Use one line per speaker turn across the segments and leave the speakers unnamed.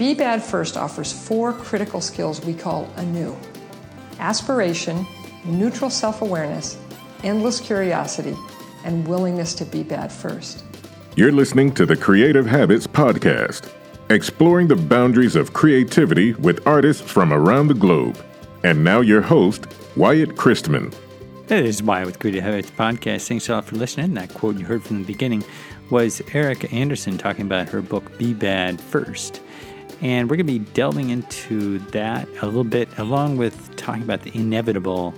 Be Bad First offers four critical skills we call anew aspiration, neutral self awareness, endless curiosity, and willingness to be bad first.
You're listening to the Creative Habits Podcast, exploring the boundaries of creativity with artists from around the globe. And now, your host, Wyatt Christman.
This is Wyatt with Creative Habits Podcast. Thanks a lot for listening. That quote you heard from the beginning was Erika Andersen talking about her book, Be Bad First. And we're going to be delving into that a little bit, along with talking about the inevitable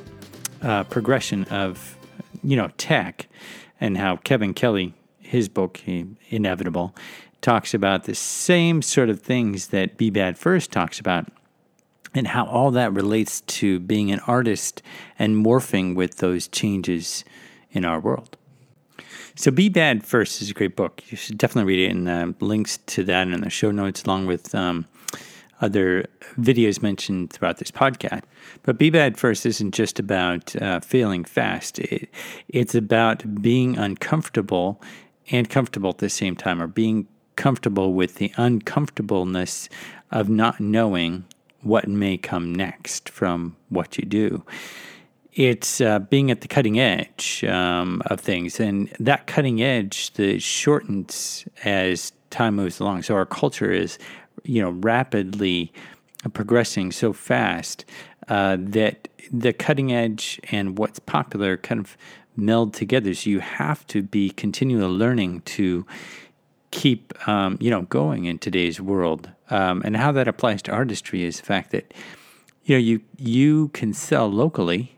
uh, progression of, you know, tech and how Kevin Kelly, his book, Inevitable, talks about the same sort of things that Be Bad First talks about and how all that relates to being an artist and morphing with those changes in our world. So, Be Bad First is a great book. You should definitely read it, and uh, links to that in the show notes, along with um, other videos mentioned throughout this podcast. But Be Bad First isn't just about uh, failing fast, it, it's about being uncomfortable and comfortable at the same time, or being comfortable with the uncomfortableness of not knowing what may come next from what you do it's uh, being at the cutting edge um, of things, and that cutting edge the shortens as time moves along. So our culture is, you know, rapidly progressing so fast uh, that the cutting edge and what's popular kind of meld together. So you have to be continually learning to keep, um, you know, going in today's world. Um, and how that applies to artistry is the fact that, you know, you you can sell locally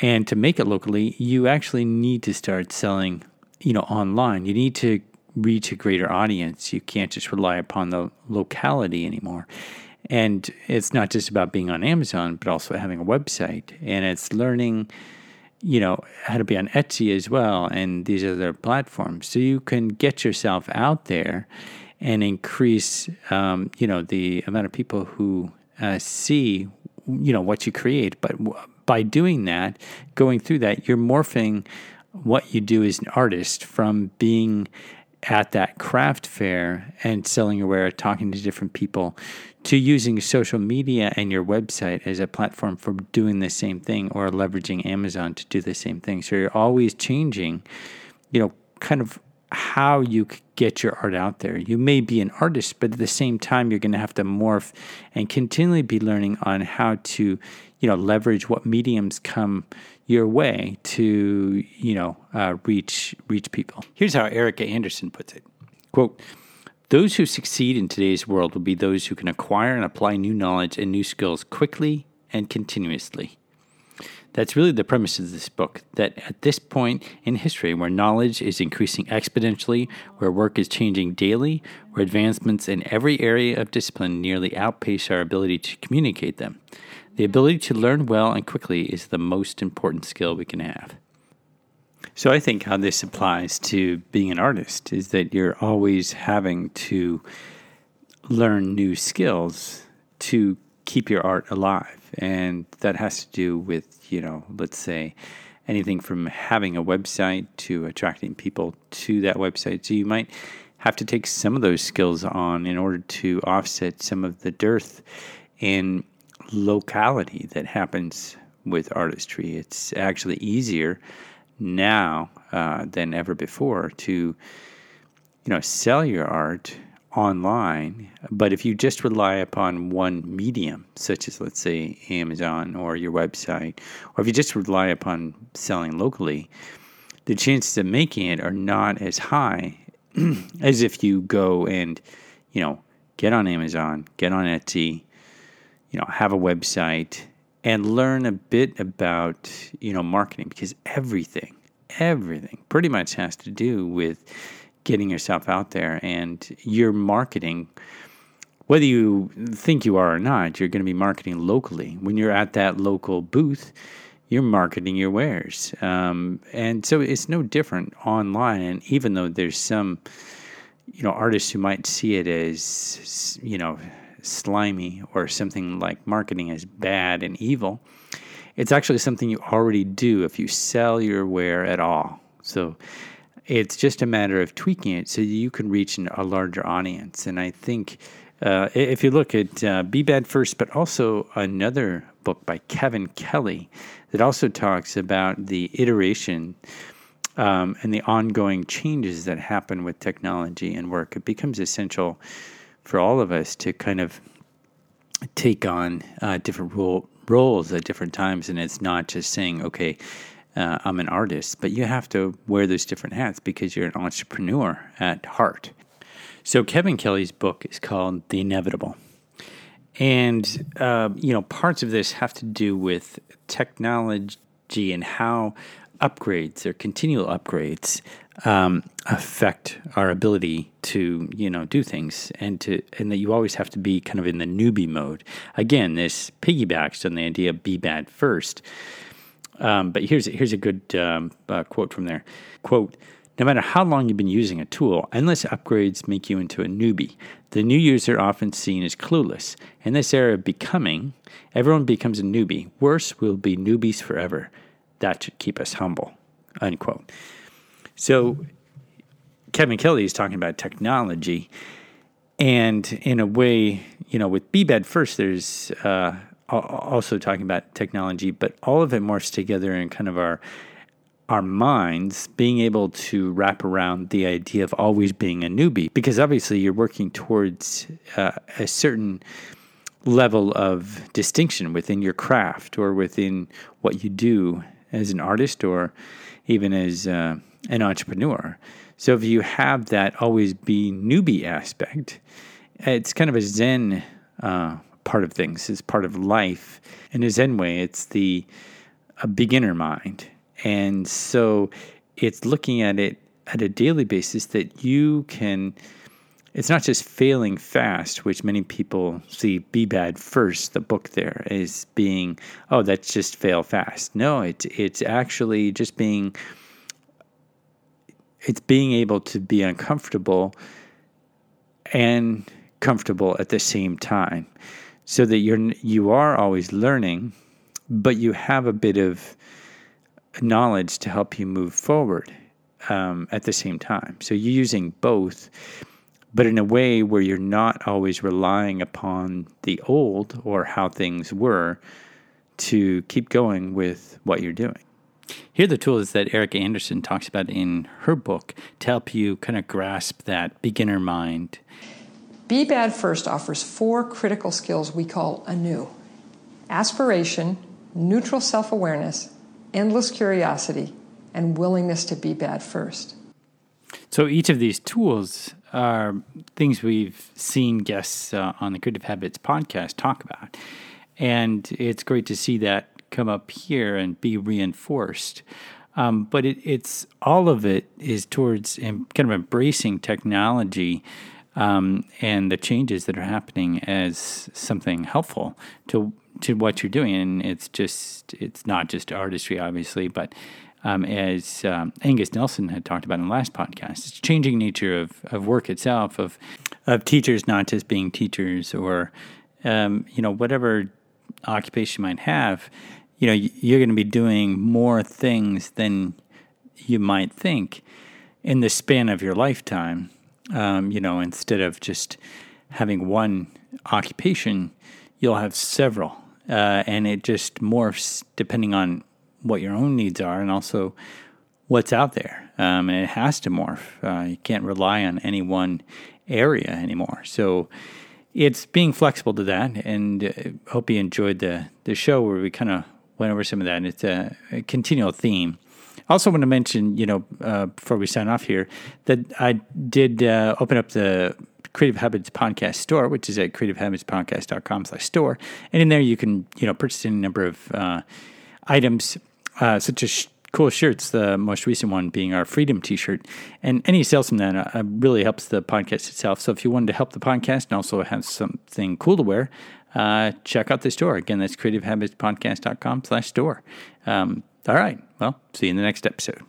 and to make it locally, you actually need to start selling, you know, online. You need to reach a greater audience. You can't just rely upon the locality anymore. And it's not just about being on Amazon, but also having a website. And it's learning, you know, how to be on Etsy as well and these other platforms. So you can get yourself out there and increase, um, you know, the amount of people who uh, see, you know, what you create. But by doing that, going through that, you're morphing what you do as an artist from being at that craft fair and selling your wares, talking to different people, to using social media and your website as a platform for doing the same thing or leveraging Amazon to do the same thing. So you're always changing, you know, kind of how you get your art out there. You may be an artist, but at the same time, you're going to have to morph and continually be learning on how to, you know, leverage what mediums come your way to, you know, uh, reach reach people. Here's how Erika Andersen puts it: "Quote." Those who succeed in today's world will be those who can acquire and apply new knowledge and new skills quickly and continuously. That's really the premise of this book that at this point in history, where knowledge is increasing exponentially, where work is changing daily, where advancements in every area of discipline nearly outpace our ability to communicate them, the ability to learn well and quickly is the most important skill we can have. So I think how this applies to being an artist is that you're always having to learn new skills to keep your art alive. And that has to do with, you know, let's say anything from having a website to attracting people to that website. So you might have to take some of those skills on in order to offset some of the dearth in locality that happens with artistry. It's actually easier now uh, than ever before to, you know, sell your art online. But if you just rely upon one medium, such as, let's say, Amazon or your website, or if you just rely upon selling locally, the chances of making it are not as high as if you go and, you know, get on Amazon, get on Etsy, you know, have a website and learn a bit about, you know, marketing because everything, everything pretty much has to do with getting yourself out there and you're marketing whether you think you are or not you're going to be marketing locally. When you're at that local booth you're marketing your wares. Um, and so it's no different online. And even though there's some you know artists who might see it as you know slimy or something like marketing as bad and evil it's actually something you already do if you sell your ware at all. So It's just a matter of tweaking it so you can reach a larger audience. And I think uh, if you look at uh, Be Bad First, but also another book by Kevin Kelly that also talks about the iteration um, and the ongoing changes that happen with technology and work, it becomes essential for all of us to kind of take on uh, different role, roles at different times. And it's not just saying, okay, uh, I'm an artist, but you have to wear those different hats because you're an entrepreneur at heart. So, Kevin Kelly's book is called The Inevitable. And, uh, you know, parts of this have to do with technology and how upgrades or continual upgrades um, affect our ability to you know do things and to and that you always have to be kind of in the newbie mode again this piggybacks on the idea of be bad first um, but here's here's a good um, uh, quote from there quote no matter how long you've been using a tool, endless upgrades make you into a newbie. The new user often seen as clueless. In this era of becoming, everyone becomes a newbie. Worse, we'll be newbies forever. That should keep us humble. Unquote. So Kevin Kelly is talking about technology, and in a way, you know, with Be Bad first, there's uh, also talking about technology, but all of it morphs together in kind of our our minds being able to wrap around the idea of always being a newbie, because obviously you're working towards uh, a certain level of distinction within your craft or within what you do as an artist or even as uh, an entrepreneur. So if you have that always be newbie aspect, it's kind of a Zen uh, part of things. is part of life. In a Zen way, it's the a beginner mind, and so it's looking at it at a daily basis that you can it's not just failing fast, which many people see be bad first, the book there is being, oh, that's just fail fast. No, it's it's actually just being it's being able to be uncomfortable and comfortable at the same time. So that you're you are always learning, but you have a bit of knowledge to help you move forward um, at the same time. So you're using both but in a way where you're not always relying upon the old or how things were to keep going with what you're doing. Here are the tools that Erika Andersen talks about in her book to help you kind of grasp that beginner mind.
Be Bad First offers four critical skills we call anew aspiration, neutral self awareness, endless curiosity, and willingness to be bad first.
So each of these tools are things we've seen guests uh, on the Creative Habits podcast talk about. And it's great to see that come up here and be reinforced. Um, but it, it's all of it is towards kind of embracing technology um, and the changes that are happening as something helpful to to what you're doing. And it's just it's not just artistry, obviously, but um, as um, Angus Nelson had talked about in the last podcast. It's changing nature of, of work itself, of of teachers not just being teachers or um, you know whatever occupation you might have. You know you're going to be doing more things than you might think in the span of your lifetime. Um, you know, instead of just having one occupation, you'll have several, uh, and it just morphs depending on what your own needs are and also what's out there. Um, and it has to morph. Uh, you can't rely on any one area anymore. So it's being flexible to that. And uh, hope you enjoyed the, the show where we kind of went over some of that. And it's a, a continual theme. I also want to mention, you know, uh, before we sign off here, that I did uh, open up the Creative Habits Podcast store, which is at creativehabitspodcast.com slash store. And in there you can, you know, purchase any number of uh, items uh, such as sh- cool shirts. The most recent one being our Freedom T-shirt, and any sales from that uh, really helps the podcast itself. So if you wanted to help the podcast and also have something cool to wear, uh, check out the store. Again, that's creativehabitspodcast.com slash store. Um, all right. Well, see you in the next episode.